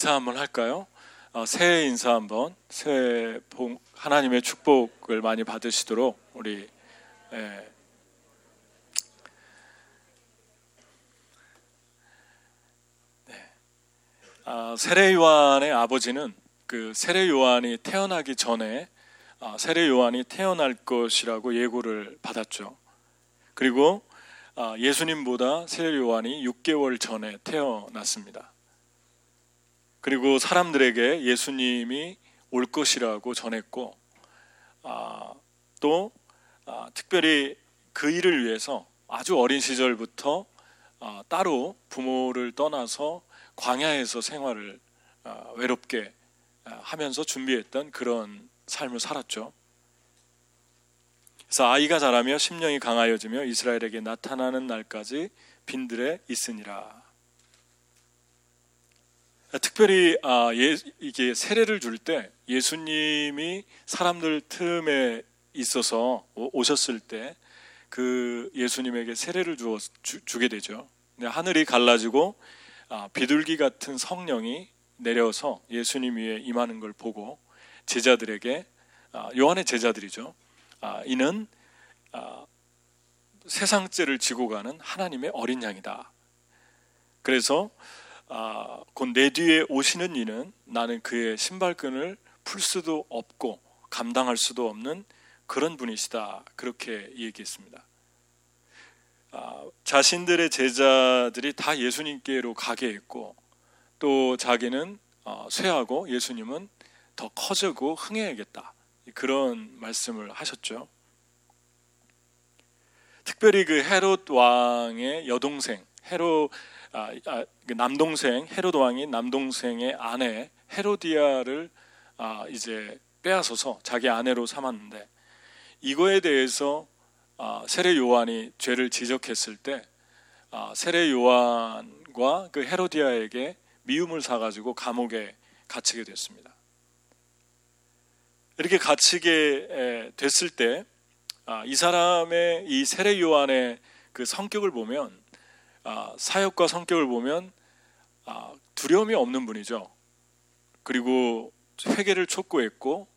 인사 한번 할까요? 어, 새해 인사 한번 새해 복 하나님의 축복을 많이 받으시도록 우리 예. 네. 아, 세례 요한의 아버지는 그 세례 요한이 태어나기 전에 아, 세례 요한이 태어날 것이라고 예고를 받았죠. 그리고 아, 예수님보다 세례 요한이 6개월 전에 태어났습니다. 그리고 사람들에게 예수님이 올 것이라고 전했고 아, 또 아, 특별히 그 일을 위해서 아주 어린 시절부터 아, 따로 부모를 떠나서 광야에서 생활을 아, 외롭게 아, 하면서 준비했던 그런 삶을 살았죠. 그래서 아이가 자라며 심령이 강하여지며 이스라엘에게 나타나는 날까지 빈들에 있으니라. 특별히 아, 예, 이게 세례를 줄 때 예수님이 사람들 틈에 있어서 오셨을 때 그 예수님에게 세례를 주어, 주, 게 되죠. 하늘이 갈라지고 아, 비둘기 같은 성령이 내려서 예수님 위에 임하는 걸 보고 제자들에게 아, 요한의 제자들이죠. 아, 이는 아, 세상죄를 지고 가는 하나님의 어린 양이다. 그래서 아, 곧 내 뒤에 오시는 이는 나는 그의 신발끈을 풀 수도 없고 감당할 수도 없는 그런 분이시다. 그렇게 얘기했습니다. 아, 자신들의 제자들이 다 예수님께로 가게 했고 또 자기는 어, 쇠하고 예수님은 더 커지고 흥해야겠다. 그런 말씀을 하셨죠. 특별히 그 헤롯 왕의 여동생 헤롯 남동생 헤롯 왕이 남동생의 아내 헤로디아를 아, 이제 빼앗아서 자기 아내로 삼았는데 이거에 대해서 아, 세례 요한이 죄를 지적했을 때 아, 세례 요한과 그 헤로디아에게 미움을 사가지고 감옥에 갇히게 됐습니다. 이렇게 갇히게 됐을 때이 아, 사람의 이 세례 요한의 그 성격을 보면 아, 사역과 성격을 보면 아, 두려움이 없는 분이죠. 그리고 회개를 촉구했고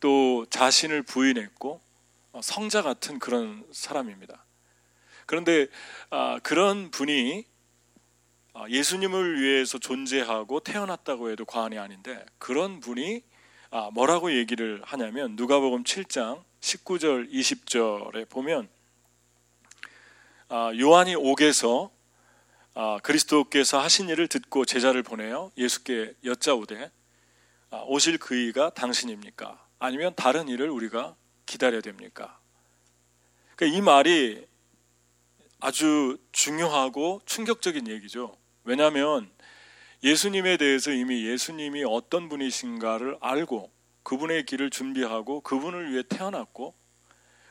또 자신을 부인했고 어, 성자 같은 그런 사람입니다. 그런데 아, 그런 분이 예수님을 위해서 존재하고 태어났다고 해도 과언이 아닌데 그런 분이 뭐라고 얘기를 하냐면 누가복음 7장 19절 20절에 보면 요한이 옥에서 아, 그리스도께서 하신 일을 듣고 제자를 보내요. 예수께 여짜오되 아, 오실 그이가 당신입니까? 아니면 다른 일을 우리가 기다려야 됩니까? 그러니까 이 말이 아주 중요하고 충격적인 얘기죠. 왜냐하면 예수님에 대해서 이미 예수님이 어떤 분이신가를 알고 그분의 길을 준비하고 그분을 위해 태어났고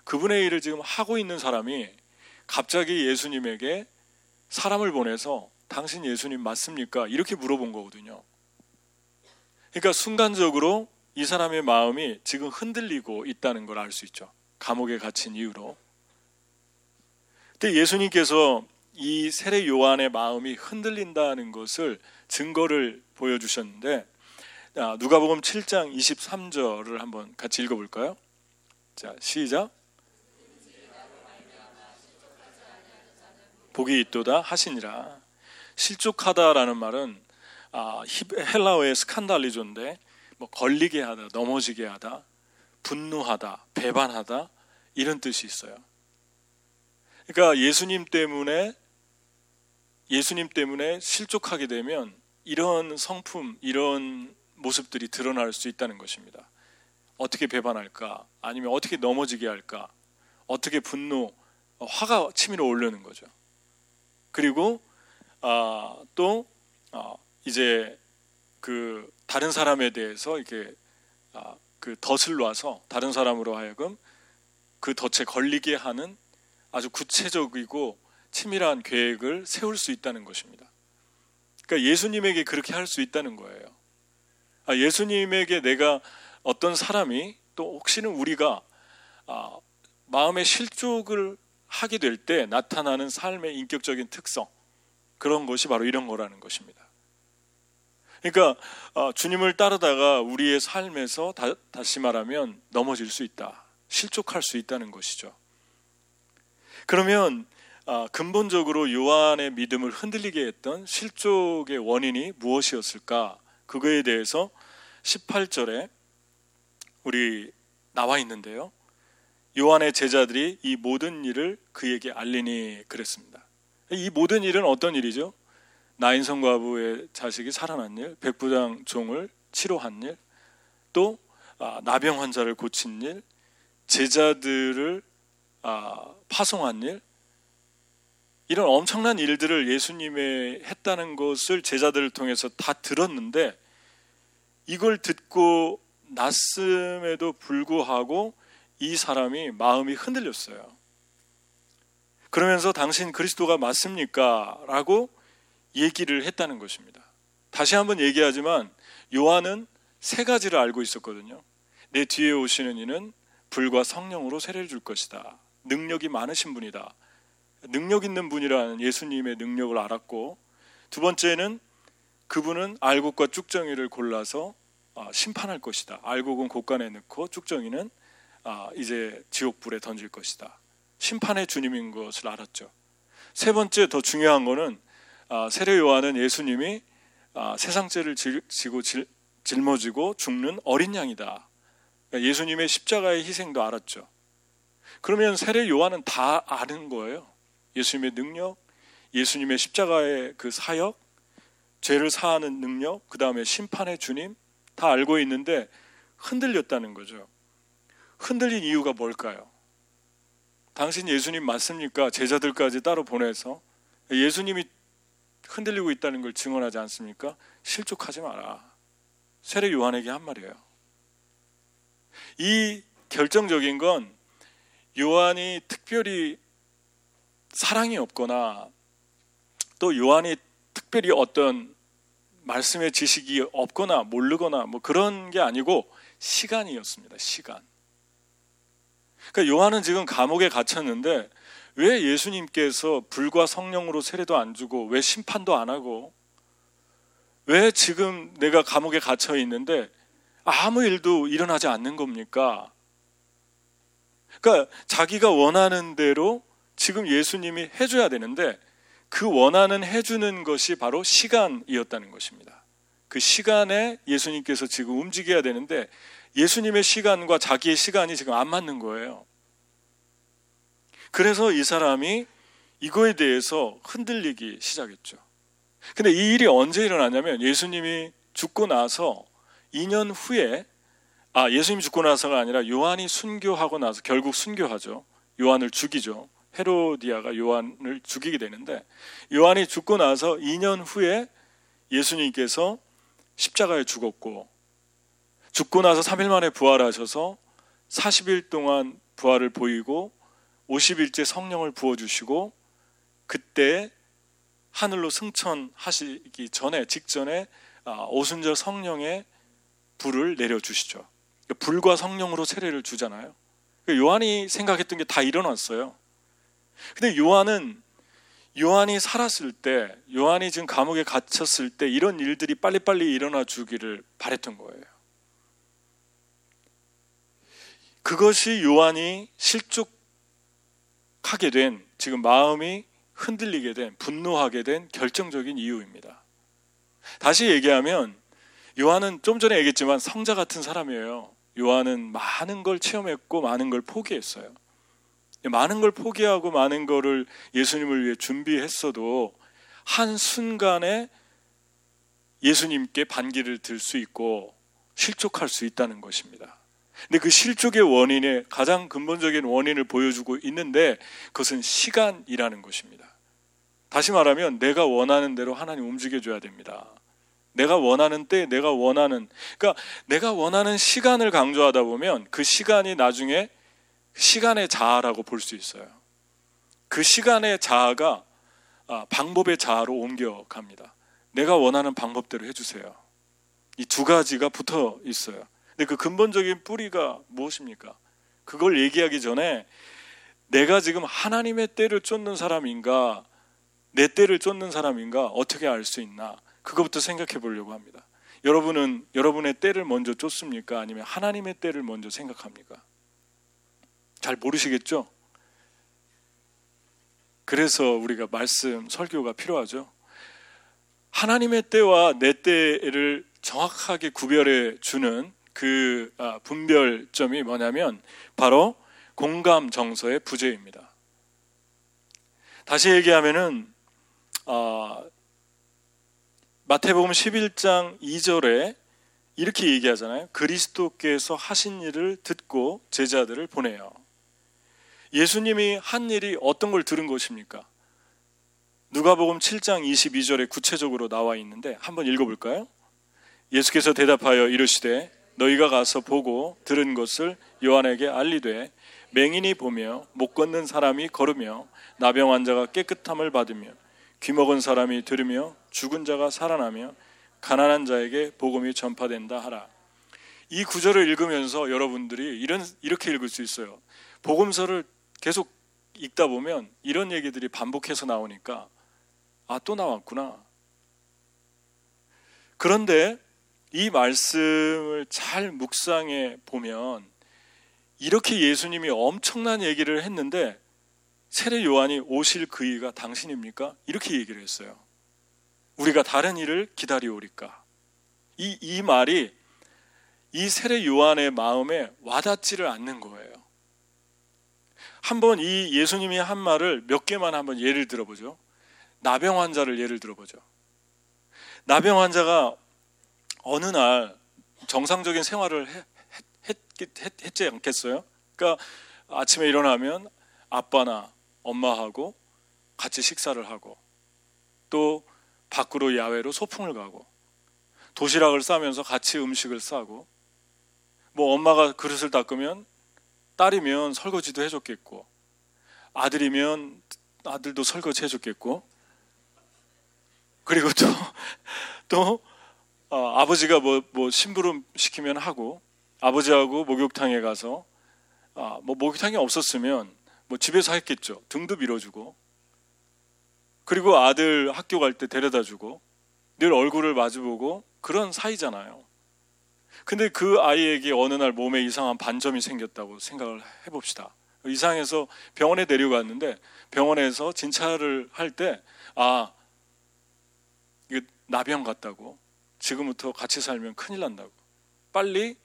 그분의 일을 지금 하고 있는 사람이 갑자기 예수님에게 사람을 보내서 당신 예수님 맞습니까? 이렇게 물어본 거거든요. 그러니까 순간적으로 이 사람의 마음이 지금 흔들리고 있다는 걸 알 수 있죠. 감옥에 갇힌 이유로. 근데 예수님께서 이 세례 요한의 마음이 흔들린다는 것을 증거를 보여주셨는데 누가복음 7장 23절을 한번 같이 읽어볼까요? 자 시작. 복이 있도다 하시니라. 실족하다라는 말은 아, 헬라어의 스칸달리조인데 뭐 걸리게 하다, 넘어지게 하다, 분노하다, 배반하다 이런 뜻이 있어요. 그러니까 예수님 때문에 예수님 때문에 실족하게 되면 이런 성품, 이런 모습들이 드러날 수 있다는 것입니다. 어떻게 배반할까? 아니면 어떻게 넘어지게 할까? 어떻게 분노, 화가 치밀어 오르는 거죠. 그리고 아, 또 아, 이제 그 다른 사람에 대해서 이렇게 아, 그 덫을 놔서 다른 사람으로 하여금 그 덫에 걸리게 하는 아주 구체적이고 치밀한 계획을 세울 수 있다는 것입니다. 그러니까 예수님에게 그렇게 할 수 있다는 거예요. 아, 예수님에게 내가 어떤 사람이 또 혹시는 우리가 아, 마음의 실족을 하게 될 때 나타나는 삶의 인격적인 특성 그런 것이 바로 이런 거라는 것입니다. 그러니까 어, 주님을 따르다가 우리의 삶에서 다, 시 말하면 넘어질 수 있다. 실족할 수 있다는 것이죠. 그러면 어, 근본적으로 요한의 믿음을 흔들리게 했던 실족의 원인이 무엇이었을까? 그거에 대해서 18절에 우리 나와 있는데요. 요한의 제자들이 이 모든 일을 그에게 알리니 그랬습니다. 이 모든 일은 어떤 일이죠? 나인성 과부의 자식이 살아난 일, 백부장 종을 치료한 일, 또 아, 나병 환자를 고친 일, 제자들을 아, 파송한 일, 이런 엄청난 일들을 예수님의 했다는 것을 제자들을 통해서 다 들었는데 이걸 듣고 났음에도 불구하고 이 사람이 마음이 흔들렸어요. 그러면서 당신 그리스도가 맞습니까? 라고 얘기를 했다는 것입니다. 다시 한번 얘기하지만 요한은 세 가지를 알고 있었거든요. 내 뒤에 오시는 이는 불과 성령으로 세례를 줄 것이다. 능력이 많으신 분이다. 능력 있는 분이라는 예수님의 능력을 알았고 두 번째는 그분은 알곡과 쭉정이를 골라서 아, 심판할 것이다. 알곡은 곳간에 넣고 쭉정이는 아, 이제 지옥불에 던질 것이다. 심판의 주님인 것을 알았죠. 세 번째 더 중요한 거는 아, 세례 요한은 예수님이 세상 죄를 지고 짊어지고 죽는 어린 양이다. 그러니까 예수님의 십자가의 희생도 알았죠. 그러면 세례 요한은 다 아는 거예요. 예수님의 능력, 예수님의 십자가의 그 사역, 죄를 사하는 능력, 그 다음에 심판의 주님 다 알고 있는데 흔들렸다는 거죠. 흔들린 이유가 뭘까요? 당신 예수님 맞습니까? 제자들까지 따로 보내서 예수님이 흔들리고 있다는 걸 증언하지 않습니까? 실족하지 마라. 세례 요한에게 한 말이에요. 이 결정적인 건 요한이 특별히 사랑이 없거나 또 요한이 특별히 어떤 말씀의 지식이 없거나 모르거나 뭐 그런 게 아니고 시간이었습니다. 시간. 그러니까 요한은 지금 감옥에 갇혔는데 왜 예수님께서 불과 성령으로 세례도 안 주고 왜 심판도 안 하고 왜 지금 내가 감옥에 갇혀 있는데 아무 일도 일어나지 않는 겁니까? 그러니까 자기가 원하는 대로 지금 예수님이 해줘야 되는데 그 원하는 해주는 것이 바로 시간이었다는 것입니다. 그 시간에 예수님께서 지금 움직여야 되는데 예수님의 시간과 자기의 시간이 지금 안 맞는 거예요. 그래서 이 사람이 이거에 대해서 흔들리기 시작했죠. 근데 이 일이 언제 일어나냐면 예수님이 죽고 나서 2년 후에 아 예수님이 죽고 나서가 아니라 요한이 순교하고 나서 결국 순교하죠. 요한을 죽이죠. 헤로디아가 요한을 죽이게 되는데 요한이 죽고 나서 2년 후에 예수님께서 십자가에 죽었고 죽고 나서 3일 만에 부활하셔서 40일 동안 부활을 보이고 50일째 성령을 부어 주시고 그때 하늘로 승천하시기 전에 직전에 아, 오순절 성령의 불을 내려 주시죠. 불과 성령으로 세례를 주잖아요. 요한이 생각했던 게 다 일어났어요. 근데 요한은 요한이 살았을 때, 요한이 지금 감옥에 갇혔을 때 이런 일들이 빨리빨리 일어나 주기를 바랬던 거예요. 그것이 요한이 실족하게 된, 지금 마음이 흔들리게 된, 분노하게 된 결정적인 이유입니다. 다시 얘기하면 요한은 좀 전에 얘기했지만 성자 같은 사람이에요. 요한은 많은 걸 체험했고 많은 걸 포기했어요. 많은 걸 포기하고 많은 거를 예수님을 위해 준비했어도 한 순간에 예수님께 반기를 들 수 있고 실족할 수 있다는 것입니다. 근데 그 실족의 원인의 가장 근본적인 원인을 보여주고 있는데 그것은 시간이라는 것입니다. 다시 말하면 내가 원하는 대로 하나님 움직여줘야 됩니다. 내가 원하는 때 내가 원하는 그러니까 내가 원하는 시간을 강조하다 보면 그 시간이 나중에 시간의 자아라고 볼 수 있어요. 그 시간의 자아가 아, 방법의 자아로 옮겨갑니다. 내가 원하는 방법대로 해주세요. 이 두 가지가 붙어 있어요. 근데 그 근본적인 뿌리가 무엇입니까? 그걸 얘기하기 전에 내가 지금 하나님의 때를 쫓는 사람인가, 내 때를 쫓는 사람인가 어떻게 알 수 있나? 그것부터 생각해 보려고 합니다. 여러분은 여러분의 때를 먼저 쫓습니까? 아니면 하나님의 때를 먼저 생각합니까? 잘 모르시겠죠? 그래서 우리가 말씀 설교가 필요하죠. 하나님의 때와 내 때를 정확하게 구별해 주는 그 아, 분별점이 뭐냐면 바로 공감 정서의 부재입니다. 다시 얘기하면은 어, 마태복음 11장 2절에 이렇게 얘기하잖아요. 그리스도께서 하신 일을 듣고 제자들을 보내요. 예수님이 한 일이 어떤 걸 들은 것입니까? 누가복음 7장 22절에 구체적으로 나와 있는데 한번 읽어 볼까요? 예수께서 대답하여 이르시되 너희가 가서 보고 들은 것을 요한에게 알리되 맹인이 보며 못 걷는 사람이 걸으며 나병 환자가 깨끗함을 받으며 귀 먹은 사람이 들으며 죽은 자가 살아나며 가난한 자에게 복음이 전파된다 하라. 이 구절을 읽으면서 여러분들이 이런 이렇게 읽을 수 있어요. 복음서를 계속 읽다 보면 이런 얘기들이 반복해서 나오니까 아, 또 나왔구나. 그런데 이 말씀을 잘 묵상해 보면 이렇게 예수님이 엄청난 얘기를 했는데 세례 요한이 오실 그이가 당신입니까? 이렇게 얘기를 했어요. 우리가 다른 일을 기다리오리까. 이, 이 말이 이 세례 요한의 마음에 와닿지를 않는 거예요. 한번 이 예수님이 한 말을 몇 개만 한번 예를 들어보죠. 나병 환자를 예를 들어보죠. 나병 환자가 어느 날 정상적인 생활을 했지 않겠어요? 그러니까 아침에 일어나면 아빠나 엄마하고 같이 식사를 하고 또 밖으로 야외로 소풍을 가고 도시락을 싸면서 같이 음식을 싸고 뭐 엄마가 그릇을 닦으면 딸이면 설거지도 해줬겠고 아들이면 아들도 설거지 해줬겠고 그리고 또, 또, 어, 아버지가 뭐, 뭐, 심부름 시키면 하고, 아버지하고 목욕탕에 가서, 아, 뭐, 목욕탕이 없었으면, 뭐, 집에서 했겠죠. 등도 밀어주고, 그리고 아들 학교 갈 때 데려다 주고, 늘 얼굴을 마주보고, 그런 사이잖아요. 근데 그 아이에게 어느 날 몸에 이상한 반점이 생겼다고 생각을 해봅시다. 이상해서 병원에 데려갔는데, 병원에서 진찰을 할 때, 아, 나병 같다고 지금부터 같이 살면 큰일 난다고. 빨리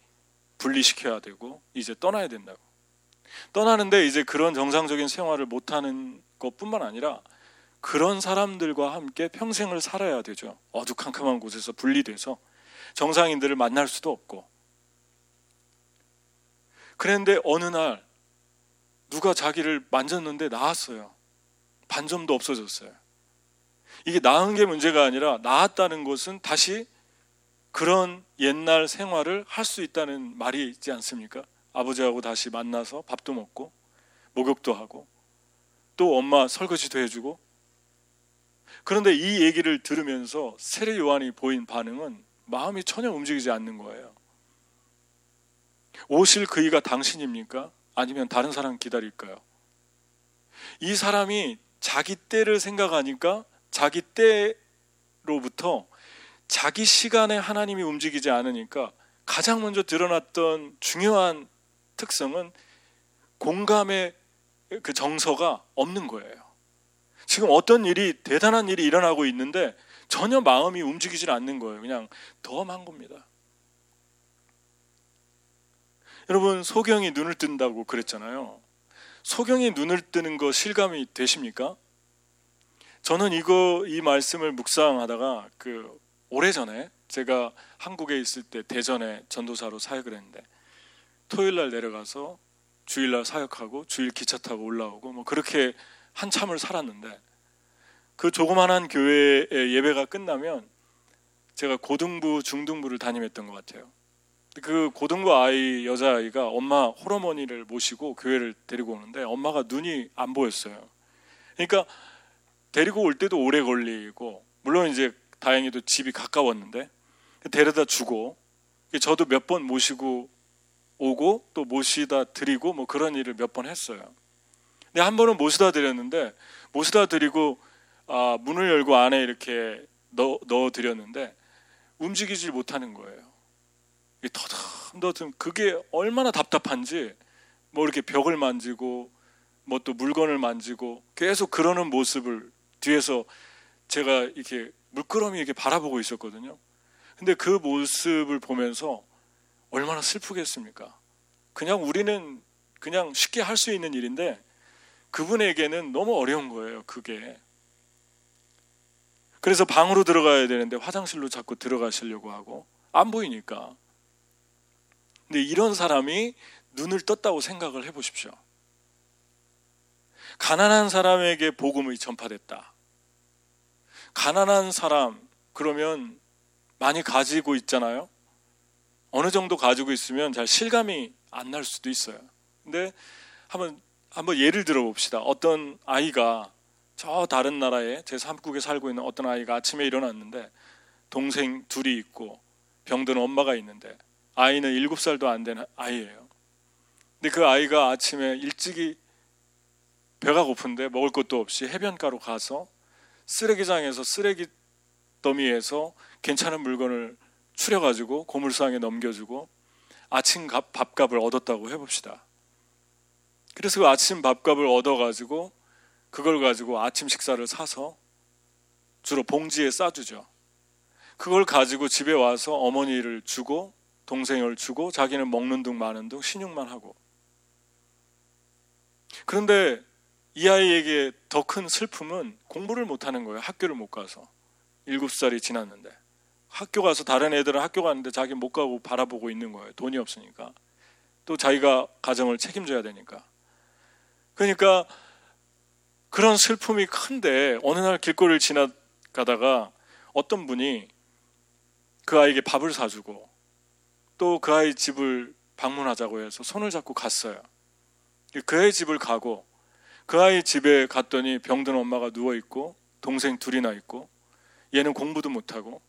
분리시켜야 되고 이제 떠나야 된다고. 떠나는데 이제 그런 정상적인 생활을 못하는 것뿐만 아니라 그런 사람들과 함께 평생을 살아야 되죠. 어두컴컴한 곳에서 분리돼서 정상인들을 만날 수도 없고. 그런데 어느 날 누가 자기를 만졌는데 나았어요. 반점도 없어졌어요. 이게 나은 게 문제가 아니라 나았다는 것은 다시 그런 옛날 생활을 할 수 있다는 말이 있지 않습니까? 아버지하고 다시 만나서 밥도 먹고 목욕도 하고 또 엄마 설거지도 해주고 그런데 이 얘기를 들으면서 세례 요한이 보인 반응은 마음이 전혀 움직이지 않는 거예요. 오실 그이가 당신입니까? 아니면 다른 사람 기다릴까요? 이 사람이 자기 때를 생각하니까 자기 때로부터 자기 시간에 하나님이 움직이지 않으니까 가장 먼저 드러났던 중요한 특성은 공감의 그 정서가 없는 거예요. 지금 어떤 일이 대단한 일이 일어나고 있는데 전혀 마음이 움직이질 않는 거예요. 그냥 덤한 겁니다. 여러분 소경이 눈을 뜬다고 그랬잖아요. 소경이 눈을 뜨는 거 실감이 되십니까? 저는 이거 이 말씀을 묵상하다가 그 오래전에 제가 한국에 있을 때 대전에 전도사로 사역을 했는데 토요일 날 내려가서 주일 날 사역하고 주일 기차 타고 올라오고 뭐 그렇게 한참을 살았는데 그 조그만한 교회의 예배가 끝나면 제가 고등부 중등부를 담임했던 것 같아요. 그 고등부 아이 여자아이가 엄마 호러머니를 모시고 교회를 데리고 오는데 엄마가 눈이 안 보였어요. 그러니까 데리고 올 때도 오래 걸리고 물론 이제 다행히도 집이 가까웠는데 데려다 주고 저도 몇 번 모시고 오고 또 모시다 드리고 뭐 그런 일을 몇 번 했어요. 근데 한 번은 모시다 드렸는데 모시다 드리고 아, 문을 열고 안에 이렇게 넣어, 드렸는데 움직이질 못하는 거예요. 더듬더듬 그게 얼마나 답답한지 뭐 이렇게 벽을 만지고 뭐 또 물건을 만지고 계속 그러는 모습을 뒤에서 제가 이렇게 물끄러미 이렇게 바라보고 있었거든요. 근데 그 모습을 보면서 얼마나 슬프겠습니까? 그냥 우리는 그냥 쉽게 할 수 있는 일인데 그분에게는 너무 어려운 거예요, 그게. 그래서 방으로 들어가야 되는데 화장실로 자꾸 들어가시려고 하고 안 보이니까. 근데 이런 사람이 눈을 떴다고 생각을 해 보십시오. 가난한 사람에게 복음이 전파됐다. 가난한 사람, 그러면 많이 가지고 있잖아요. 어느 정도 가지고 있으면 잘 실감이 안 날 수도 있어요. 근데 한번, 한번 예를 들어 봅시다. 어떤 아이가 저 다른 나라에 제 3국에 살고 있는 어떤 아이가 아침에 일어났는데 동생 둘이 있고 병든 엄마가 있는데 아이는 7살도 안 된 아이예요. 근데 그 아이가 아침에 일찍이 배가 고픈데 먹을 것도 없이 해변가로 가서 쓰레기장에서 쓰레기 더미에서 괜찮은 물건을 추려가지고 고물상에 넘겨주고 아침 밥값을 얻었다고 해봅시다. 그래서 그 아침 밥값을 얻어가지고 그걸 가지고 아침 식사를 사서 주로 봉지에 싸주죠. 그걸 가지고 집에 와서 어머니를 주고 동생을 주고 자기는 먹는 둥 마는 둥 신용만 하고. 그런데 이 아이에게 더 큰 슬픔은 공부를 못하는 거예요. 학교를 못 가서. 일곱 살이 지났는데. 학교 가서 다른 애들은 학교 가는데 자기 못 가고 바라보고 있는 거예요. 돈이 없으니까. 또 자기가 가정을 책임져야 되니까. 그러니까 그런 슬픔이 큰데 어느 날 길거리를 지나가다가 어떤 분이 그 아이에게 밥을 사주고 또 그 아이 집을 방문하자고 해서 손을 잡고 갔어요. 그 아이 집을 가고 그 아이 집에 갔더니 병든 엄마가 누워 있고 동생 둘이나 있고 얘는 공부도 못하고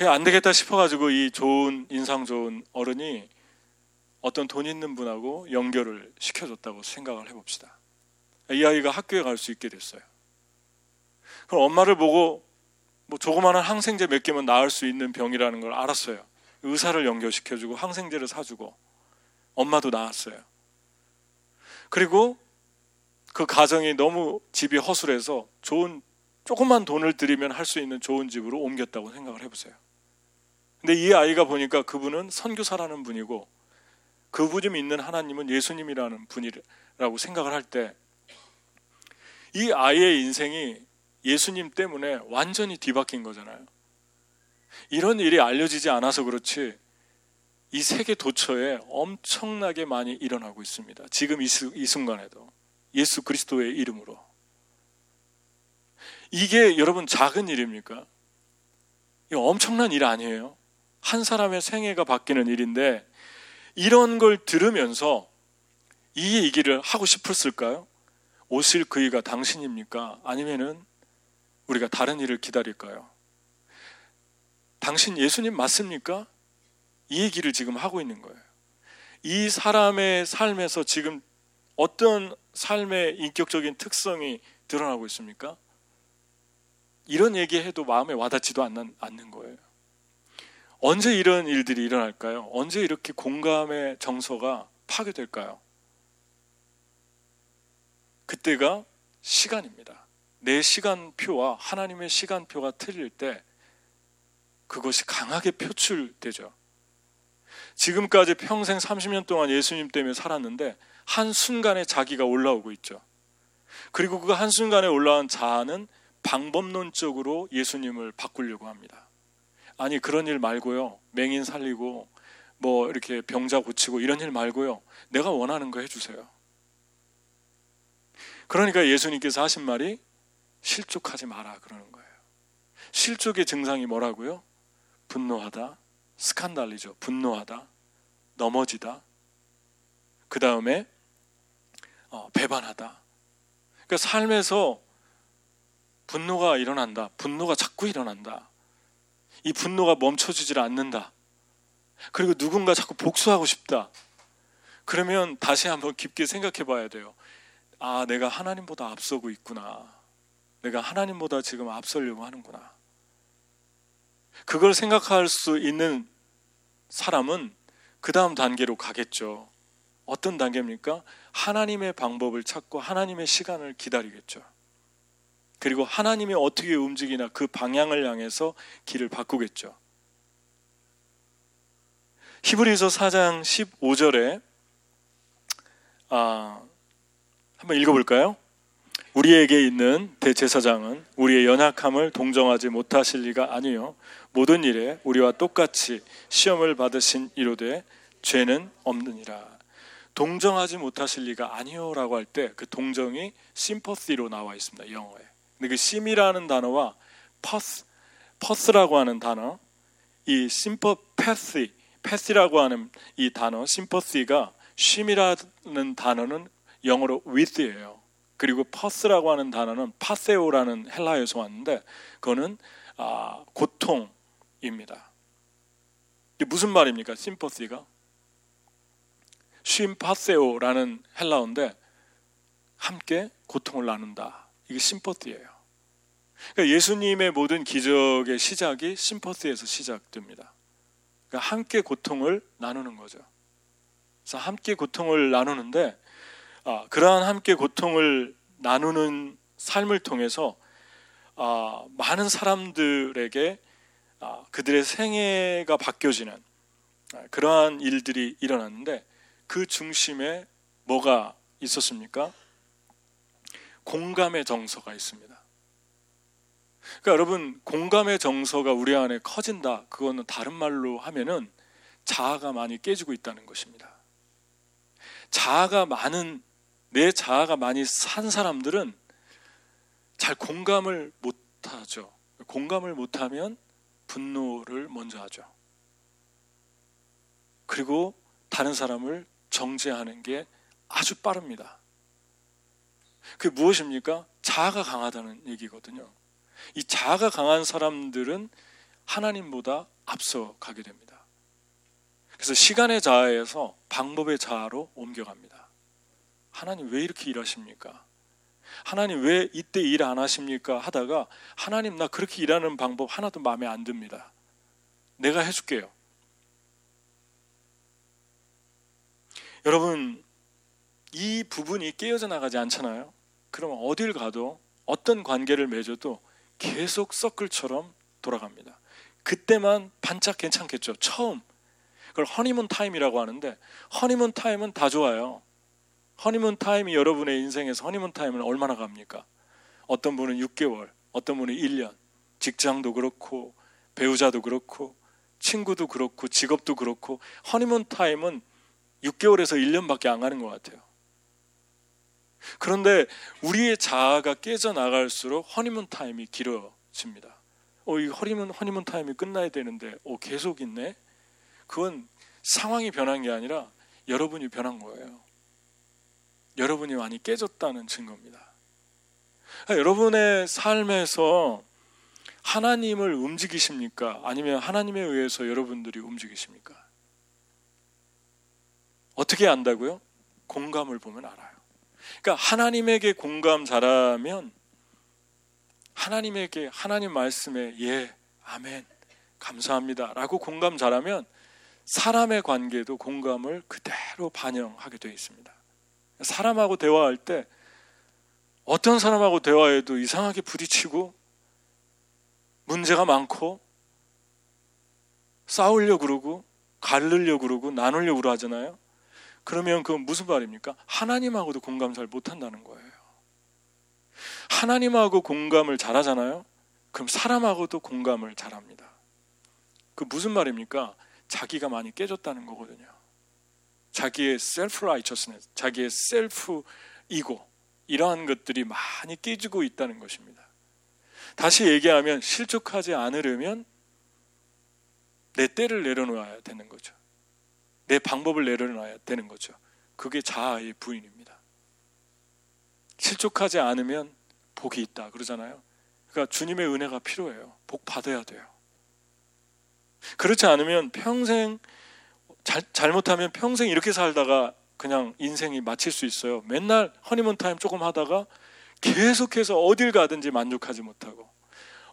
안 되겠다 싶어가지고 이 좋은 인상 좋은 어른이 어떤 돈 있는 분하고 연결을 시켜줬다고 생각을 해봅시다. 이 아이가 학교에 갈 수 있게 됐어요. 그럼 엄마를 보고 뭐 조그마한 항생제 몇 개면 나을 수 있는 병이라는 걸 알았어요. 의사를 연결시켜주고 항생제를 사주고 엄마도 나았어요. 그리고 그 가정이 너무 집이 허술해서 좋은 조금만 돈을 들이면 할 수 있는 좋은 집으로 옮겼다고 생각을 해보세요. 근데 이 아이가 보니까 그분은 선교사라는 분이고 그분이 믿는 하나님은 예수님이라는 분이라고 생각을 할 때 이 아이의 인생이 예수님 때문에 완전히 뒤바뀐 거잖아요. 이런 일이 알려지지 않아서 그렇지 이 세계 도처에 엄청나게 많이 일어나고 있습니다. 지금 이, 순간에도 예수 그리스도의 이름으로. 이게 여러분 작은 일입니까? 이 엄청난 일 아니에요. 한 사람의 생애가 바뀌는 일인데 이런 걸 들으면서 이 얘기를 하고 싶었을까요? 오실 그이가 당신입니까? 아니면은 우리가 다른 일을 기다릴까요? 당신 예수님 맞습니까? 이 얘기를 지금 하고 있는 거예요. 이 사람의 삶에서 지금 어떤 삶의 인격적인 특성이 드러나고 있습니까? 이런 얘기해도 마음에 와닿지도 않는, 않는 거예요. 언제 이런 일들이 일어날까요? 언제 이렇게 공감의 정서가 파괴될까요? 그때가 시간입니다. 내 시간표와 하나님의 시간표가 틀릴 때 그것이 강하게 표출되죠. 지금까지 평생 30년 동안 예수님 때문에 살았는데 한순간에 자기가 올라오고 있죠. 그리고 그 한순간에 올라온 자아는 방법론적으로 예수님을 바꾸려고 합니다. 아니, 그런 일 말고요. 맹인 살리고, 뭐, 이렇게 병자 고치고 이런 일 말고요. 내가 원하는 거 해주세요. 그러니까 예수님께서 하신 말이 실족하지 마라 그러는 거예요. 실족의 증상이 뭐라고요? 분노하다, 스칸달리죠. 분노하다, 넘어지다. 그 다음에 어, 배반하다. 그러니까 삶에서 분노가 일어난다. 분노가 자꾸 일어난다. 이 분노가 멈춰지질 않는다. 그리고 누군가 자꾸 복수하고 싶다. 그러면 다시 한번 깊게 생각해 봐야 돼요. 아, 내가 하나님보다 앞서고 있구나. 내가 하나님보다 지금 앞서려고 하는구나. 그걸 생각할 수 있는 사람은 그 다음 단계로 가겠죠. 어떤 단계입니까? 하나님의 방법을 찾고 하나님의 시간을 기다리겠죠. 그리고 하나님이 어떻게 움직이나 그 방향을 향해서 길을 바꾸겠죠. 히브리서 4장 15절에 아, 한번 읽어볼까요? 우리에게 있는 대제사장은 우리의 연약함을 동정하지 못하실 리가 아니요 모든 일에 우리와 똑같이 시험을 받으신 이로되 죄는 없느니라. 동정하지 못하실 리가 아니요라고 할 때 그 동정이 sympathy로 나와 있습니다. 영어에. 근데 그 sym이라는 단어와 path path라고 하는 단어 이 sym pathy pathy라고 하는 이 단어 sympathy가 sym이라는 단어는 영어로 with예요. 그리고 path라고 하는 단어는 파세오라는 헬라어에서 왔는데 그거는 아, 고통입니다. 이게 무슨 말입니까? sympathy가 쉼파세오라는 헬라어인데 함께 고통을 나눈다. 이게 sympathy예요. 그러니까 예수님의 모든 기적의 시작이 sympathy에서 시작됩니다. 그러니까 함께 고통을 나누는 거죠. 그래서 함께 고통을 나누는데 아, 그러한 함께 고통을 나누는 삶을 통해서 아, 많은 사람들에게 아, 그들의 생애가 바뀌어지는 아, 그러한 일들이 일어났는데 그 중심에 뭐가 있었습니까? 공감의 정서가 있습니다. 그러니까 여러분 공감의 정서가 우리 안에 커진다. 그거는 다른 말로 하면은 자아가 많이 깨지고 있다는 것입니다. 자아가 많은 내 자아가 많이 산 사람들은 잘 공감을 못 하죠. 공감을 못 하면 분노를 먼저 하죠. 그리고 다른 사람을 정죄하는 게 아주 빠릅니다. 그게 무엇입니까? 자아가 강하다는 얘기거든요. 이 자아가 강한 사람들은 하나님보다 앞서 가게 됩니다. 그래서 시간의 자아에서 방법의 자아로 옮겨갑니다. 하나님 왜 이렇게 일하십니까? 하나님 왜 이때 일 안 하십니까? 하다가 하나님 나 그렇게 일하는 방법 하나도 마음에 안 듭니다. 내가 해줄게요. 여러분 이 부분이 깨어져 나가지 않잖아요. 그러면 어딜 가도 어떤 관계를 맺어도 계속 서클처럼 돌아갑니다. 그때만 반짝 괜찮겠죠. 처음 그걸 honeymoon time이라고 하는데 honeymoon time은 다 좋아요. honeymoon time이 여러분의 인생에서 honeymoon time은 얼마나 갑니까? 어떤 분은 6개월, 어떤 분은 1년, 직장도 그렇고, 배우자도 그렇고, 친구도 그렇고, 직업도 그렇고, 허니문 타임은 6개월에서 1년밖에 안 가는 것 같아요. 그런데 우리의 자아가 깨져 나갈수록 허니문 타임이 길어집니다. 어, 이 허니문, 허니문 타임이 끝나야 되는데, 어, 계속 있네? 그건 상황이 변한 게 아니라 여러분이 변한 거예요. 여러분이 많이 깨졌다는 증거입니다. 여러분의 삶에서 하나님을 움직이십니까? 아니면 하나님에 의해서 여러분들이 움직이십니까? 어떻게 안다고요? 공감을 보면 알아요. 그러니까 하나님에게 공감 잘하면 하나님에게 하나님 말씀에 예, 아멘, 감사합니다 라고 공감 잘하면 사람의 관계도 공감을 그대로 반영하게 되어 있습니다. 사람하고 대화할 때 어떤 사람하고 대화해도 이상하게 부딪히고 문제가 많고 싸우려 그러고 갈르려 그러고 나누려 고 하잖아요. 그러면 그건 무슨 말입니까? 하나님하고도 공감 잘 못한다는 거예요. 하나님하고 공감을 잘하잖아요. 그럼 사람하고도 공감을 잘합니다. 그 무슨 말입니까? 자기가 많이 깨졌다는 거거든요. 자기의 self righteousness, 자기의 self ego 이러한 것들이 많이 깨지고 있다는 것입니다. 다시 얘기하면 실족하지 않으려면 내 때를 내려놓아야 되는 거죠. 내 방법을 내려놔야 되는 거죠. 그게 자아의 부인입니다. 실족하지 않으면 복이 있다 그러잖아요. 그러니까 주님의 은혜가 필요해요. 복 받아야 돼요. 그렇지 않으면 평생 잘, 잘못하면 평생 이렇게 살다가 그냥 인생이 마칠 수 있어요. 맨날 허니문 타임 조금 하다가 계속해서 어딜 가든지 만족하지 못하고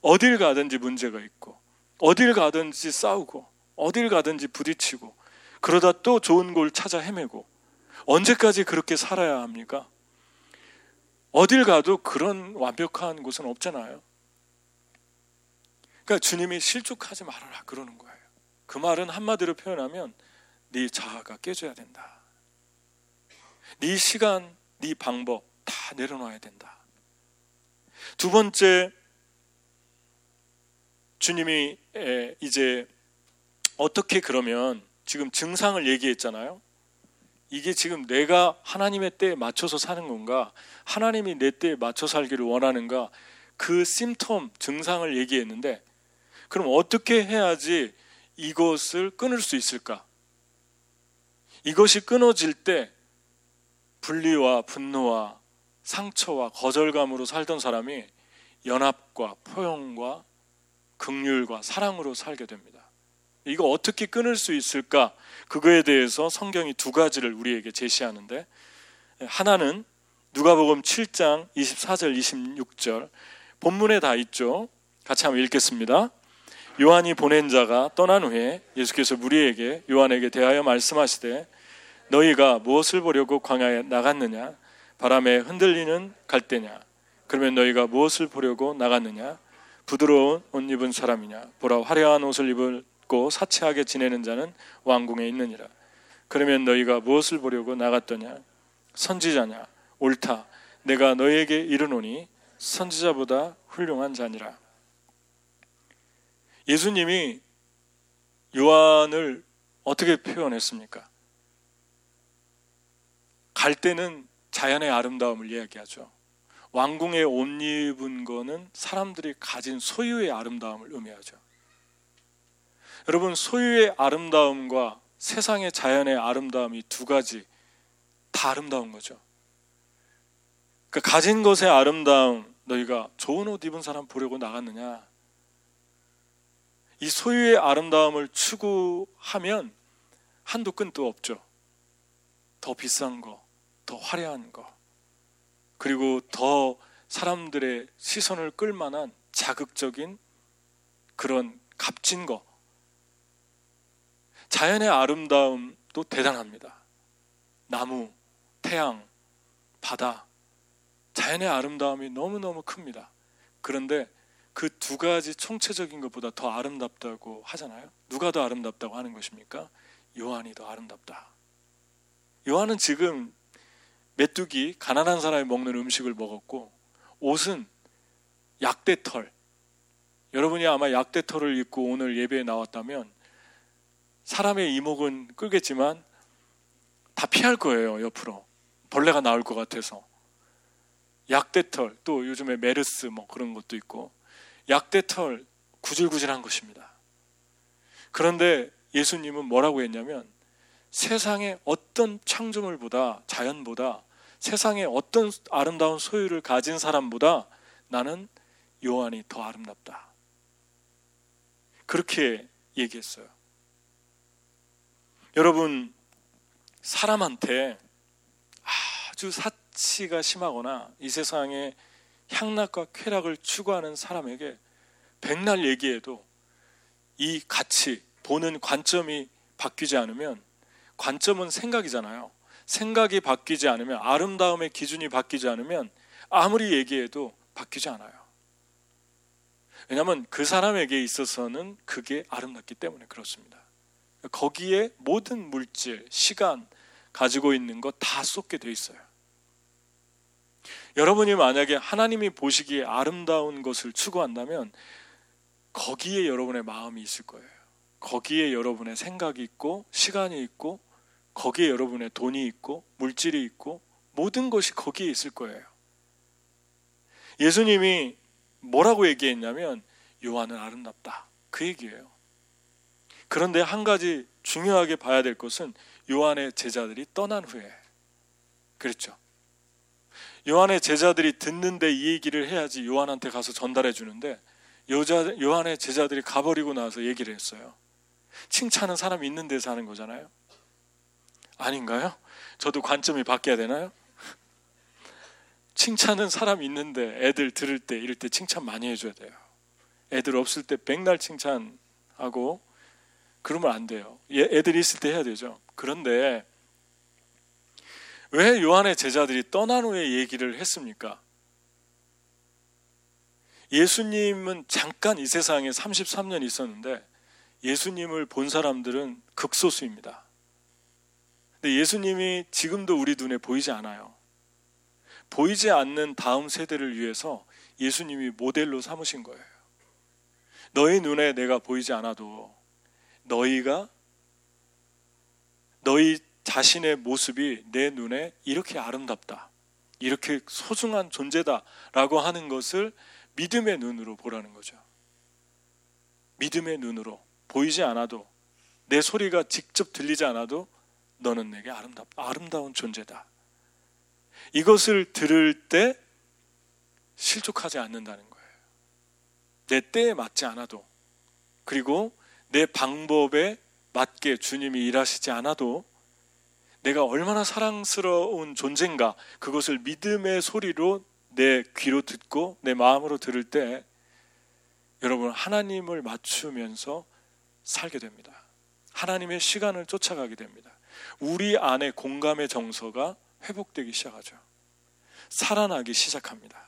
어딜 가든지 문제가 있고 어딜 가든지 싸우고 어딜 가든지 부딪히고 그러다 또 좋은 곳 찾아 헤매고 언제까지 그렇게 살아야 합니까? 어딜 가도 그런 완벽한 곳은 없잖아요. 그러니까 주님이 실족하지 말아라 그러는 거예요. 그 말은 한마디로 표현하면 네 자아가 깨져야 된다. 네 시간, 네 방법 다 내려놔야 된다. 두 번째 주님이 이제 어떻게 그러면 지금 증상을 얘기했잖아요. 이게 지금 내가 하나님의 때에 맞춰서 사는 건가? 하나님이 내 때에 맞춰 살기를 원하는가? 그 심텀 증상을 얘기했는데 그럼 어떻게 해야지 이것을 끊을 수 있을까? 이것이 끊어질 때 분리와 분노와 상처와 거절감으로 살던 사람이 연합과 포용과 극률과 사랑으로 살게 됩니다. 이거 어떻게 끊을 수 있을까? 그거에 대해서 성경이 두 가지를 우리에게 제시하는데 하나는 누가복음 7장 24절 26절 본문에 다 있죠. 같이 한번 읽겠습니다. 요한이 보낸 자가 떠난 후에 예수께서 무리에게 요한에게 대하여 말씀하시되 너희가 무엇을 보려고 광야에 나갔느냐 바람에 흔들리는 갈대냐 그러면 너희가 무엇을 보려고 나갔느냐 부드러운 옷 입은 사람이냐 보라 화려한 옷을 입 고 사치하게 지내는 자는 왕궁에 있느니라 그러면 너희가 무엇을 보려고 나갔더냐 선지자냐 옳다 내가 너희에게 이르노니 선지자보다 훌륭한 자니라 예수님이 요한을 어떻게 표현했습니까? 갈 때는 자연의 아름다움을 이야기하죠. 왕궁에 옷 입은 거는 사람들이 가진 소유의 아름다움을 의미하죠. 여러분, 소유의 아름다움과 세상의 자연의 아름다움이 두 가지 다 아름다운 거죠. 그 가진 것의 아름다움, 너희가 좋은 옷 입은 사람 보려고 나갔느냐? 이 소유의 아름다움을 추구하면 한도 끝도 없죠. 더 비싼 거, 더 화려한 거, 그리고 더 사람들의 시선을 끌 만한 자극적인 그런 값진 거. 자연의 아름다움도 대단합니다. 나무, 태양, 바다. 자연의 아름다움이 너무너무 큽니다. 그런데 그 두 가지 총체적인 것보다 더 아름답다고 하잖아요. 누가 더 아름답다고 하는 것입니까? 요한이 더 아름답다. 요한은 지금 메뚜기 가난한 사람이 먹는 음식을 먹었고 옷은 약대털. 여러분이 아마 약대털을 입고 오늘 예배에 나왔다면 사람의 이목은 끌겠지만 다 피할 거예요, 옆으로. 벌레가 나올 것 같아서. 약대털, 또 요즘에 메르스 뭐 그런 것도 있고 약대털 구질구질한 것입니다. 그런데 예수님은 뭐라고 했냐면 세상의 어떤 창조물보다 자연보다 세상의 어떤 아름다운 소유를 가진 사람보다 나는 요한이 더 아름답다. 그렇게 얘기했어요. 여러분 사람한테 아주 사치가 심하거나 이 세상에 향락과 쾌락을 추구하는 사람에게 백날 얘기해도 이 가치, 보는 관점이 바뀌지 않으면 관점은 생각이잖아요. 생각이 바뀌지 않으면 아름다움의 기준이 바뀌지 않으면 아무리 얘기해도 바뀌지 않아요. 왜냐하면 그 사람에게 있어서는 그게 아름답기 때문에 그렇습니다. 거기에 모든 물질, 시간 가지고 있는 거다 쏟게 돼 있어요. 여러분이 만약에 하나님이 보시기에 아름다운 것을 추구한다면 거기에 여러분의 마음이 있을 거예요. 거기에 여러분의 생각이 있고 시간이 있고 거기에 여러분의 돈이 있고 물질이 있고 모든 것이 거기에 있을 거예요. 예수님이 뭐라고 얘기했냐면 요한은 아름답다. 그 얘기예요. 그런데 한 가지 중요하게 봐야 될 것은 요한의 제자들이 떠난 후에 그랬죠. 요한의 제자들이 듣는데 이 얘기를 해야지 요한한테 가서 전달해 주는데 여자, 요한의 제자들이 가버리고 나서 얘기를 했어요. 칭찬은 사람이 있는 데서 하는 거잖아요. 아닌가요? 저도 관점이 바뀌어야 되나요? 칭찬은 사람 있는데 애들 들을 때 이럴 때 칭찬 많이 해줘야 돼요. 애들 없을 때 백날 칭찬 하고 그러면 안 돼요. 애들이 있을 때 해야 되죠. 그런데 왜 요한의 제자들이 떠난 후에 얘기를 했습니까? 예수님은 잠깐 이 세상에 33년 있었는데 예수님을 본 사람들은 극소수입니다. 근데 예수님이 지금도 우리 눈에 보이지 않아요. 보이지 않는 다음 세대를 위해서 예수님이 모델로 삼으신 거예요. 너희 눈에 내가 보이지 않아도 너희가 너희 자신의 모습이 내 눈에 이렇게 아름답다. 이렇게 소중한 존재다라고 하는 것을 믿음의 눈으로 보라는 거죠. 믿음의 눈으로 보이지 않아도 내 소리가 직접 들리지 않아도 너는 내게 아름답 아름다운 존재다. 이것을 들을 때 실족하지 않는다는 거예요. 내 때에 맞지 않아도 그리고 내 방법에 맞게 주님이 일하시지 않아도 내가 얼마나 사랑스러운 존재인가 그것을 믿음의 소리로 내 귀로 듣고 내 마음으로 들을 때 여러분 하나님을 맞추면서 살게 됩니다. 하나님의 시간을 쫓아가게 됩니다. 우리 안에 공감의 정서가 회복되기 시작하죠. 살아나기 시작합니다.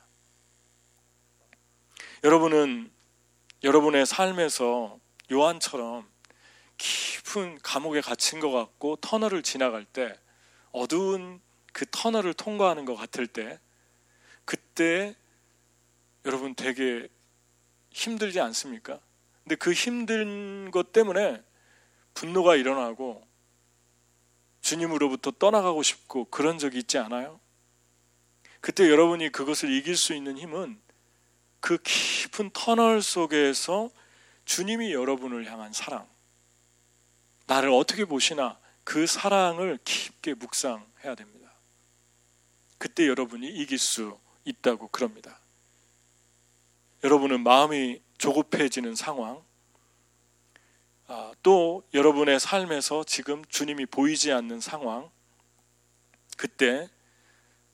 여러분은 여러분의 삶에서 요한처럼 깊은 감옥에 갇힌 것 같고 터널을 지나갈 때 어두운 그 터널을 통과하는 것 같을 때 그때 여러분 되게 힘들지 않습니까? 근데 그 힘든 것 때문에 분노가 일어나고 주님으로부터 떠나가고 싶고 그런 적이 있지 않아요? 그때 여러분이 그것을 이길 수 있는 힘은 그 깊은 터널 속에서 주님이 여러분을 향한 사랑, 나를 어떻게 보시나 그 사랑을 깊게 묵상해야 됩니다. 그때 여러분이 이길 수 있다고 그럽니다. 여러분은 마음이 조급해지는 상황, 아, 또 여러분의 삶에서 지금 주님이 보이지 않는 상황, 그때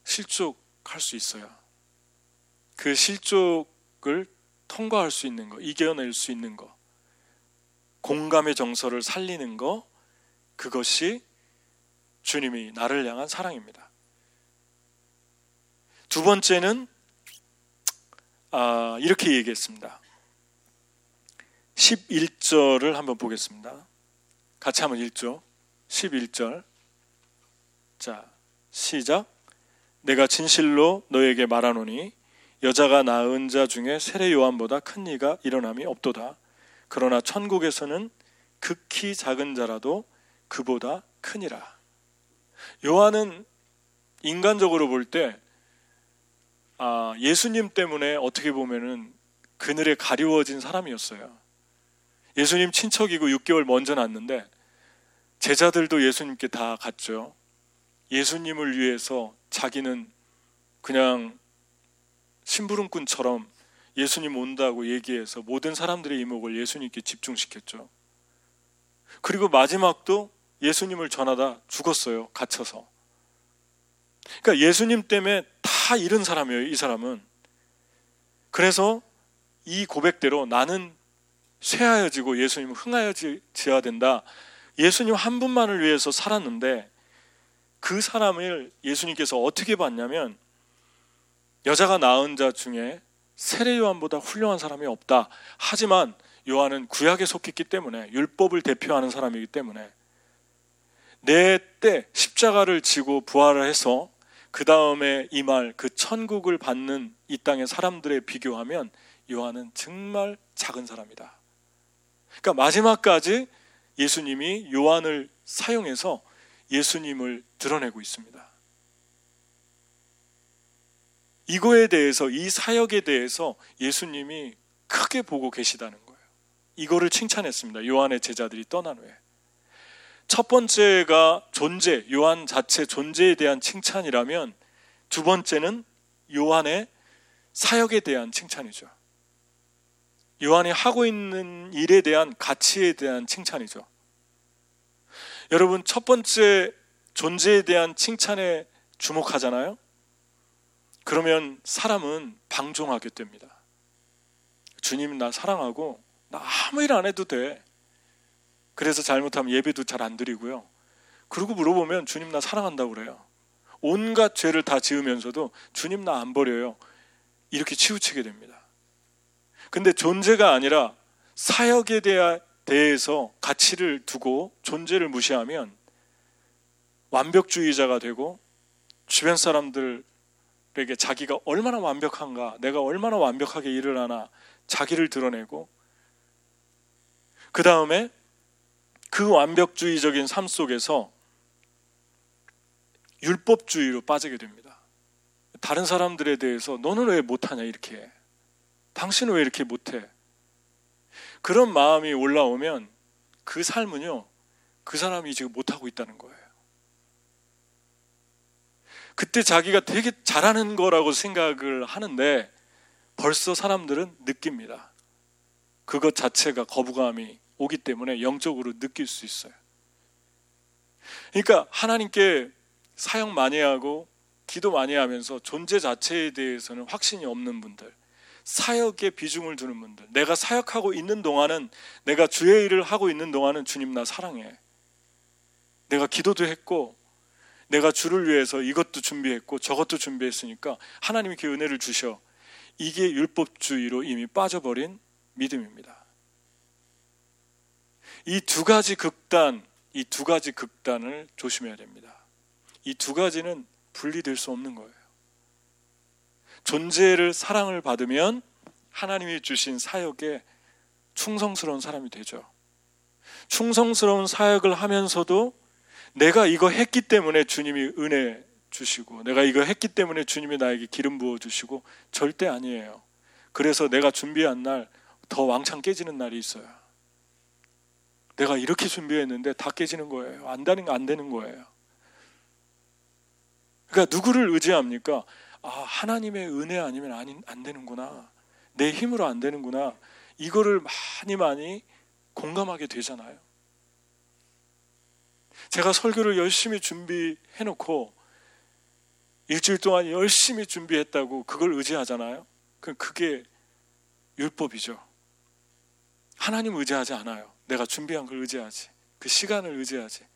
실족할 수 있어요. 그 실족을 통과할 수 있는 거, 이겨낼 수 있는 거, 공감의 정서를 살리는 거, 그것이 주님이 나를 향한 사랑입니다. 두 번째는 아, 이렇게 얘기했습니다. 11절을 한번 보겠습니다. 같이 한번 읽죠. 11절. 자, 시작. 내가 진실로 너에게 말하노니 여자가 낳은 자 중에 세례 요한보다 큰 이가 일어남이 없도다. 그러나 천국에서는 극히 작은 자라도 그보다 크니라. 요한은 인간적으로 볼때 아, 예수님 때문에 어떻게 보면은 그늘에 가리워진 사람이었어요. 예수님 친척이고 6개월 먼저 낳는데 제자들도 예수님께 다 갔죠. 예수님을 위해서 자기는 그냥 심부름꾼처럼 예수님 온다고 얘기해서 모든 사람들의 이목을 예수님께 집중시켰죠. 그리고 마지막도 예수님을 전하다 죽었어요. 갇혀서. 그러니까 예수님 때문에 다 잃은 사람이에요. 이 사람은. 그래서 이 고백대로 나는 쇠하여지고 예수님은 흥하여지어야 된다. 예수님 한 분만을 위해서 살았는데 그 사람을 예수님께서 어떻게 봤냐면 여자가 낳은 자 중에 세례 요한보다 훌륭한 사람이 없다. 하지만 요한은 구약에 속했기 때문에 율법을 대표하는 사람이기 때문에 내 때 십자가를 지고 부활을 해서 그 다음에 이 말 그 천국을 받는 이 땅의 사람들에 비교하면 요한은 정말 작은 사람이다. 그러니까 마지막까지 예수님이 요한을 사용해서 예수님을 드러내고 있습니다. 이거에 대해서 이 사역에 대해서 예수님이 크게 보고 계시다는 거예요. 이거를 칭찬했습니다. 요한의 제자들이 떠난 후에. 첫 번째가 존재, 요한 자체 존재에 대한 칭찬이라면 두 번째는 요한의 사역에 대한 칭찬이죠. 요한이 하고 있는 일에 대한 가치에 대한 칭찬이죠. 여러분, 첫 번째 존재에 대한 칭찬에 주목하잖아요? 그러면 사람은 방종하게 됩니다. 주님 나 사랑하고 나 아무 일 안 해도 돼. 그래서 잘못하면 예배도 잘 안 드리고요. 그러고 물어보면 주님 나 사랑한다고 그래요. 온갖 죄를 다 지으면서도 주님 나 안 버려요. 이렇게 치우치게 됩니다. 근데 존재가 아니라 사역에 대해서 가치를 두고 존재를 무시하면 완벽주의자가 되고 주변 사람들 에게 자기가 얼마나 완벽한가, 내가 얼마나 완벽하게 일을 하나 자기를 드러내고 그 다음에 그 완벽주의적인 삶 속에서 율법주의로 빠지게 됩니다. 다른 사람들에 대해서 너는 왜 못하냐 이렇게 당신은 왜 이렇게 못해? 그런 마음이 올라오면 그 삶은요 그 사람이 지금 못하고 있다는 거예요. 그때 자기가 되게 잘하는 거라고 생각을 하는데 벌써 사람들은 느낍니다. 그것 자체가 거부감이 오기 때문에 영적으로 느낄 수 있어요. 그러니까 하나님께 사역 많이 하고 기도 많이 하면서 존재 자체에 대해서는 확신이 없는 분들, 사역에 비중을 두는 분들, 내가 사역하고 있는 동안은 내가 주의 일을 하고 있는 동안은 주님 나 사랑해. 내가 기도도 했고 내가 주를 위해서 이것도 준비했고 저것도 준비했으니까 하나님이 그 은혜를 주셔. 이게 율법주의로 이미 빠져버린 믿음입니다. 이 두 가지 극단, 이 두 가지 극단을 조심해야 됩니다. 이 두 가지는 분리될 수 없는 거예요. 존재를 사랑을 받으면 하나님이 주신 사역에 충성스러운 사람이 되죠. 충성스러운 사역을 하면서도 내가 이거 했기 때문에 주님이 은혜 주시고 내가 이거 했기 때문에 주님이 나에게 기름 부어 주시고 절대 아니에요. 그래서 내가 준비한 날 더 왕창 깨지는 날이 있어요. 내가 이렇게 준비했는데 다 깨지는 거예요. 안 되는 안 되는 거예요. 그러니까 누구를 의지합니까? 아, 하나님의 은혜 아니면 안, 안 되는구나. 내 힘으로 안 되는구나. 이거를 많이 많이 공감하게 되잖아요. 제가 설교를 열심히 준비해 놓고 일주일 동안 열심히 준비했다고 그걸 의지하잖아요. 그 그게 율법이죠. 하나님 의지하지 않아요. 내가 준비한 걸 의지하지. 그 시간을 의지하지.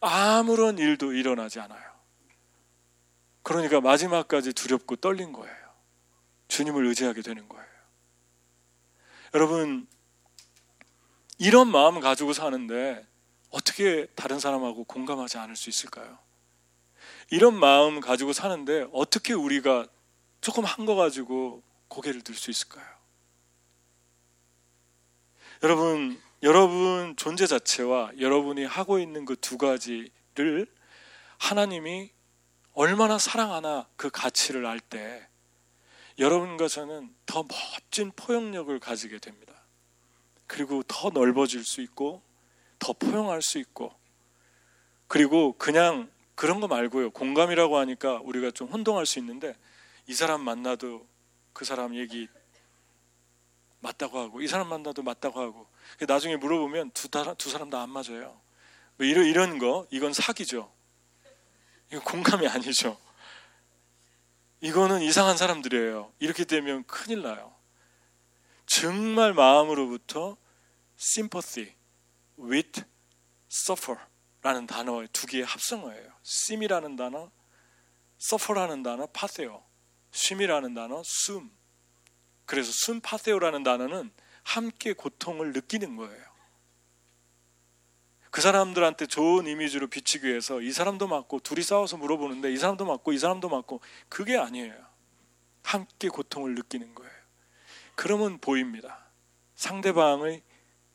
아무런 일도 일어나지 않아요. 그러니까 마지막까지 두렵고 떨린 거예요. 주님을 의지하게 되는 거예요. 여러분, 이런 마음 가지고 사는데 어떻게 다른 사람하고 공감하지 않을 수 있을까요? 이런 마음 가지고 사는데 어떻게 우리가 조금 한 거 가지고 고개를 들 수 있을까요? 여러분, 여러분 존재 자체와 여러분이 하고 있는 그 두 가지를 하나님이 얼마나 사랑하나 그 가치를 알 때 여러분과 저는 더 멋진 포용력을 가지게 됩니다. 그리고 더 넓어질 수 있고 더 포용할 수 있고 그리고 그냥 그런 거 말고요. 공감이라고 하니까 우리가 좀 혼동할 수 있는데 이 사람 만나도 그 사람 얘기 맞다고 하고 이 사람 만나도 맞다고 하고 나중에 물어보면 두, 두 사람 다 안 맞아요. 뭐 이런 이런 거 이건 사기죠. 이거 공감이 아니죠. 이거는 이상한 사람들이에요. 이렇게 되면 큰일 나요. 정말 마음으로부터 sympathy with suffer라는 단어의 두 개의 합성어예요. sim이라는 단어, suffer라는 단어, 파세오, 쉼이라는 단어, 숨. 그래서 숨 파세오라는 단어는 함께 고통을 느끼는 거예요. 그 사람들한테 좋은 이미지로 비치기 위해서 이 사람도 맞고 둘이 싸워서 물어보는데 이 사람도 맞고 이 사람도 맞고 그게 아니에요. 함께 고통을 느끼는 거예요. 그러면 보입니다. 상대방의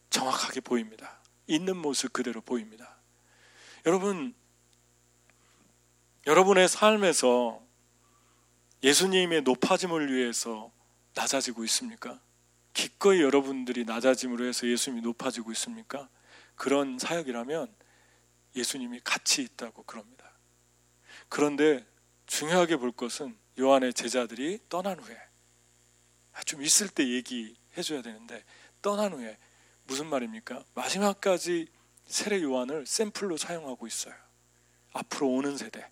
정확하게 보입니다. 있는 모습 그대로 보입니다. 여러분, 여러분의 삶에서 예수님의 높아짐을 위해서 낮아지고 있습니까? 기꺼이 여러분들이 낮아짐으로 해서 예수님이 높아지고 있습니까? 그런 사역이라면 예수님이 같이 있다고 그럽니다. 그런데 중요하게 볼 것은 요한의 제자들이 떠난 후에 아, 좀 있을 때 얘기해 줘야 되는데 떠난 후에 무슨 말입니까? 마지막까지 세례 요한을 샘플로 사용하고 있어요. 앞으로 오는 세대.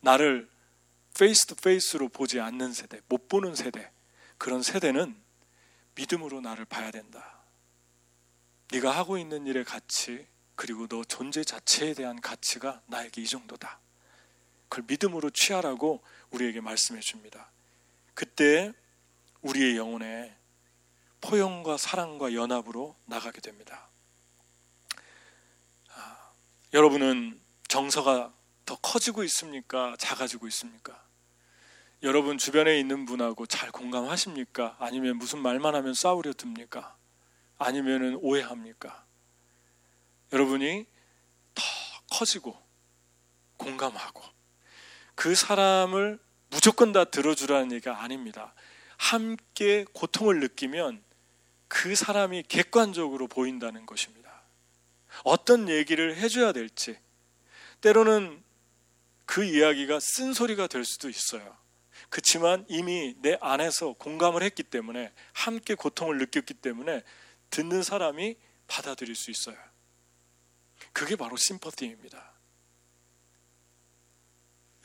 나를 face to face로 보지 않는 세대, 못 보는 세대. 그런 세대는 믿음으로 나를 봐야 된다. 네가 하고 있는 일의 가치 그리고 너 존재 자체에 대한 가치가 나에게 이 정도다. 그걸 믿음으로 취하라고 우리에게 말씀해 줍니다. 그때 우리의 영혼에 포용과 사랑과 연합으로 나가게 됩니다. 아, 여러분은 정서가 더 커지고 있습니까? 작아지고 있습니까? 여러분 주변에 있는 분하고 잘 공감하십니까? 아니면 무슨 말만 하면 싸우려 듭니까? 아니면 오해합니까? 여러분이 더 커지고 공감하고 그 사람을 무조건 다 들어주라는 얘기가 아닙니다. 함께 고통을 느끼면 그 사람이 객관적으로 보인다는 것입니다. 어떤 얘기를 해줘야 될지, 때로는 그 이야기가 쓴소리가 될 수도 있어요. 그렇지만 이미 내 안에서 공감을 했기 때문에 함께 고통을 느꼈기 때문에 듣는 사람이 받아들일 수 있어요. 그게 바로 심퍼티입니다.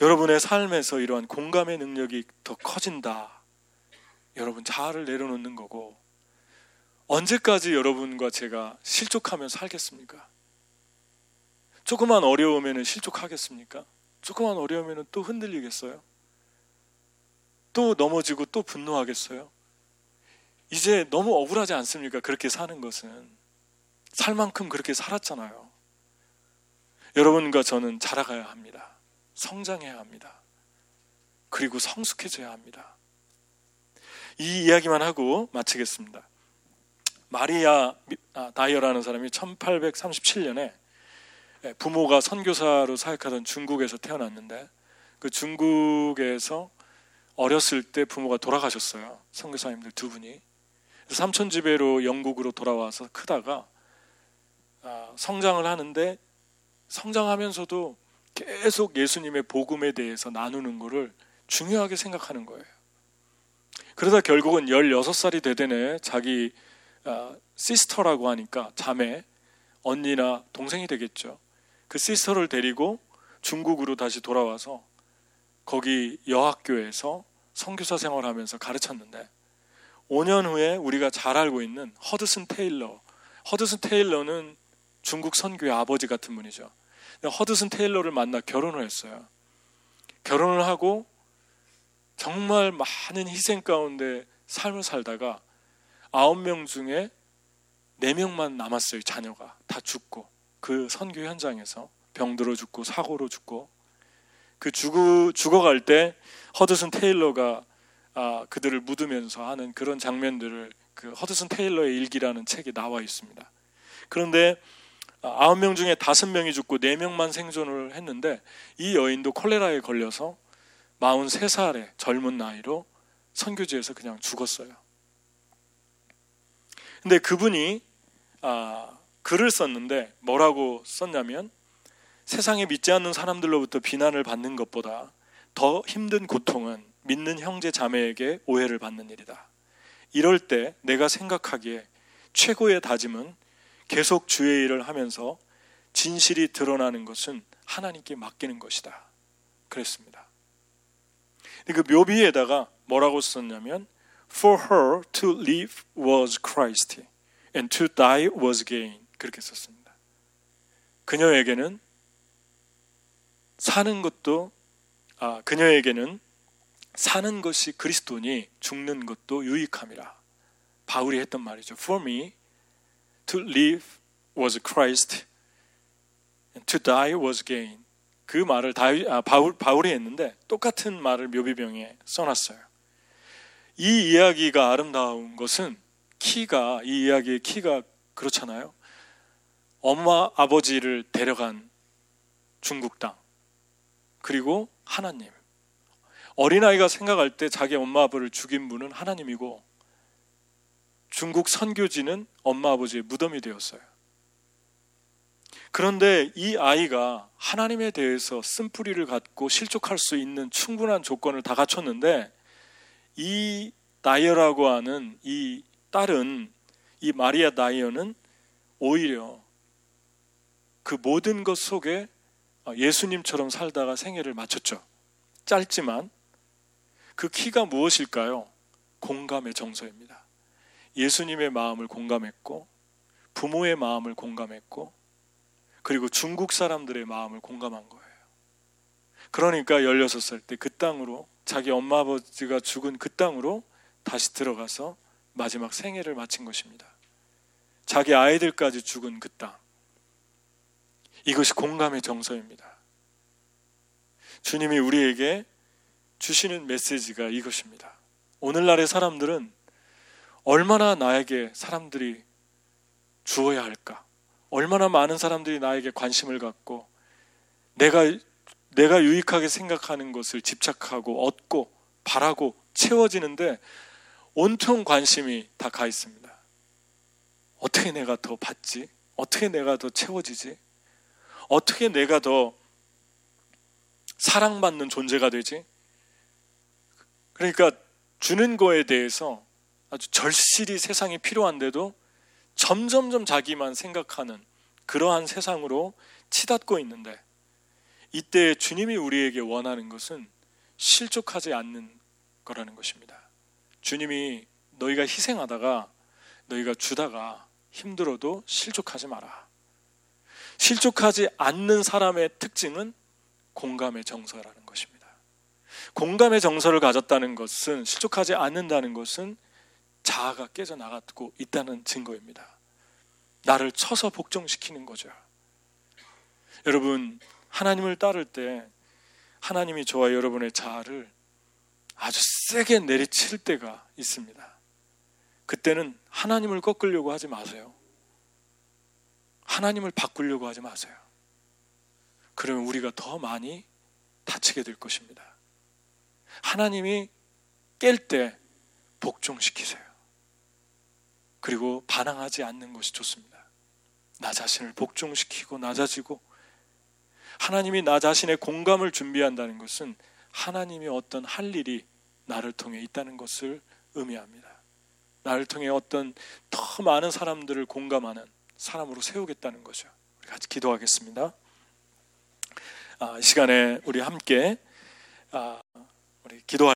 여러분의 삶에서 이러한 공감의 능력이 더 커진다. 여러분 자아를 내려놓는 거고 언제까지 여러분과 제가 실족하며 살겠습니까? 조그만 어려우면 실족하겠습니까? 조그만 어려우면 또 흔들리겠어요? 또 넘어지고 또 분노하겠어요? 이제 너무 억울하지 않습니까? 그렇게 사는 것은. 살 만큼 그렇게 살았잖아요. 여러분과 저는 자라가야 합니다. 성장해야 합니다. 그리고 성숙해져야 합니다. 이 이야기만 하고 마치겠습니다. 마리아 아, 다이어라는 사람이 1837년에 부모가 선교사로 사역하던 중국에서 태어났는데 그 중국에서 어렸을 때 부모가 돌아가셨어요. 선교사님들 두 분이. 삼촌 집에로 영국으로 돌아와서 크다가 아, 성장을 하는데 성장하면서도 계속 예수님의 복음에 대해서 나누는 것을 중요하게 생각하는 거예요. 그러다 결국은 16살이 되되네 자기 아, sister라고 하니까 자매, 언니나 동생이 되겠죠. 그 시스터를 데리고 중국으로 다시 돌아와서 거기 여학교에서 선교사 생활하면서 가르쳤는데 5년 후에 우리가 잘 알고 있는 허드슨 테일러. 허드슨 테일러는 중국 선교의 아버지 같은 분이죠. 허드슨 테일러를 만나 결혼을 했어요. 결혼을 하고 정말 많은 희생 가운데 삶을 살다가 아홉 명 중에 네 명만 남았어요. 자녀가 다 죽고 그 선교 현장에서 병들어 죽고 사고로 죽고 그 죽어 죽어갈 때 허드슨 테일러가 아, 그들을 묻으면서 하는 그런 장면들을 그 허드슨 테일러의 일기라는 책에 나와 있습니다. 그런데 아, 아홉 명 중에 다섯 명이 죽고 네 명만 생존을 했는데 이 여인도 콜레라에 걸려서 43살의 젊은 나이로 선교지에서 그냥 죽었어요. 근데 그분이 아, 글을 썼는데 뭐라고 썼냐면 세상에 믿지 않는 사람들로부터 비난을 받는 것보다 더 힘든 고통은 믿는 형제 자매에게 오해를 받는 일이다. 이럴 때 내가 생각하기에 최고의 다짐은 계속 주의 일을 하면서 진실이 드러나는 것은 하나님께 맡기는 것이다. 그랬습니다. 그 묘비에다가 뭐라고 썼냐면 For her to live was Christ and to die was gain 그렇게 썼습니다. 그녀에게는 사는 것도 아, 그녀에게는 사는 것이 그리스도니 죽는 것도 유익함이라. 바울이 했던 말이죠. For me to live was Christ and to die was gain. 그 말을 다윗, 아, 바울, 바울이 했는데 똑같은 말을 묘비병에 써놨어요. 이 이야기가 아름다운 것은 키가 이 이야기의 키가 그렇잖아요. 엄마 아버지를 데려간 중국 땅 그리고 하나님. 어린아이가 생각할 때 자기 엄마 아버를 죽인 분은 하나님이고 중국 선교지는 엄마 아버지의 무덤이 되었어요. 그런데 이 아이가 하나님에 대해서 쓴뿌리를 갖고 실족할 수 있는 충분한 조건을 다 갖췄는데 이 나이어라고 하는 이 딸은 이 마리아 나이어는 오히려 그 모든 것 속에 예수님처럼 살다가 생애를 마쳤죠. 짧지만 그 키가 무엇일까요? 공감의 정서입니다. 예수님의 마음을 공감했고 부모의 마음을 공감했고 그리고 중국 사람들의 마음을 공감한 거예요. 그러니까 16살 때 그 땅으로 자기 엄마 아버지가 죽은 그 땅으로 다시 들어가서 마지막 생애를 마친 것입니다. 자기 아이들까지 죽은 그 땅. 이것이 공감의 정서입니다. 주님이 우리에게 주시는 메시지가 이것입니다. 오늘날의 사람들은 얼마나 나에게 사람들이 주어야 할까? 얼마나 많은 사람들이 나에게 관심을 갖고 내가 내가 유익하게 생각하는 것을 집착하고 얻고 바라고 채워지는데 온통 관심이 다 가 있습니다. 어떻게 내가 더 받지? 어떻게 내가 더 채워지지? 어떻게 내가 더 사랑받는 존재가 되지? 그러니까 주는 거에 대해서 아주 절실히 세상이 필요한데도 점점점 자기만 생각하는 그러한 세상으로 치닫고 있는데 이때 주님이 우리에게 원하는 것은 실족하지 않는 거라는 것입니다. 주님이 너희가 희생하다가 너희가 주다가 힘들어도 실족하지 마라. 실족하지 않는 사람의 특징은 공감의 정서라는 것입니다. 공감의 정서를 가졌다는 것은 실족하지 않는다는 것은 자아가 깨져나가고 있다는 증거입니다. 나를 쳐서 복종시키는 거죠. 여러분, 하나님을 따를 때 하나님이 저와 여러분의 자아를 아주 세게 내리칠 때가 있습니다. 그때는 하나님을 꺾으려고 하지 마세요. 하나님을 바꾸려고 하지 마세요. 그러면 우리가 더 많이 다치게 될 것입니다. 하나님이 깰 때 복종시키세요. 그리고 반항하지 않는 것이 좋습니다. 나 자신을 복종시키고 낮아지고 하나님이 나 자신의 공감을 준비한다는 것은 하나님이 어떤 할 일이 나를 통해 있다는 것을 의미합니다. 나를 통해 어떤 더 많은 사람들을 공감하는 사람으로 세우겠다는 거죠. 우리 같이 기도하겠습니다. 아, 이 시간에 우리 함께 아, 우리 기도할